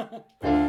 Ha ha ha.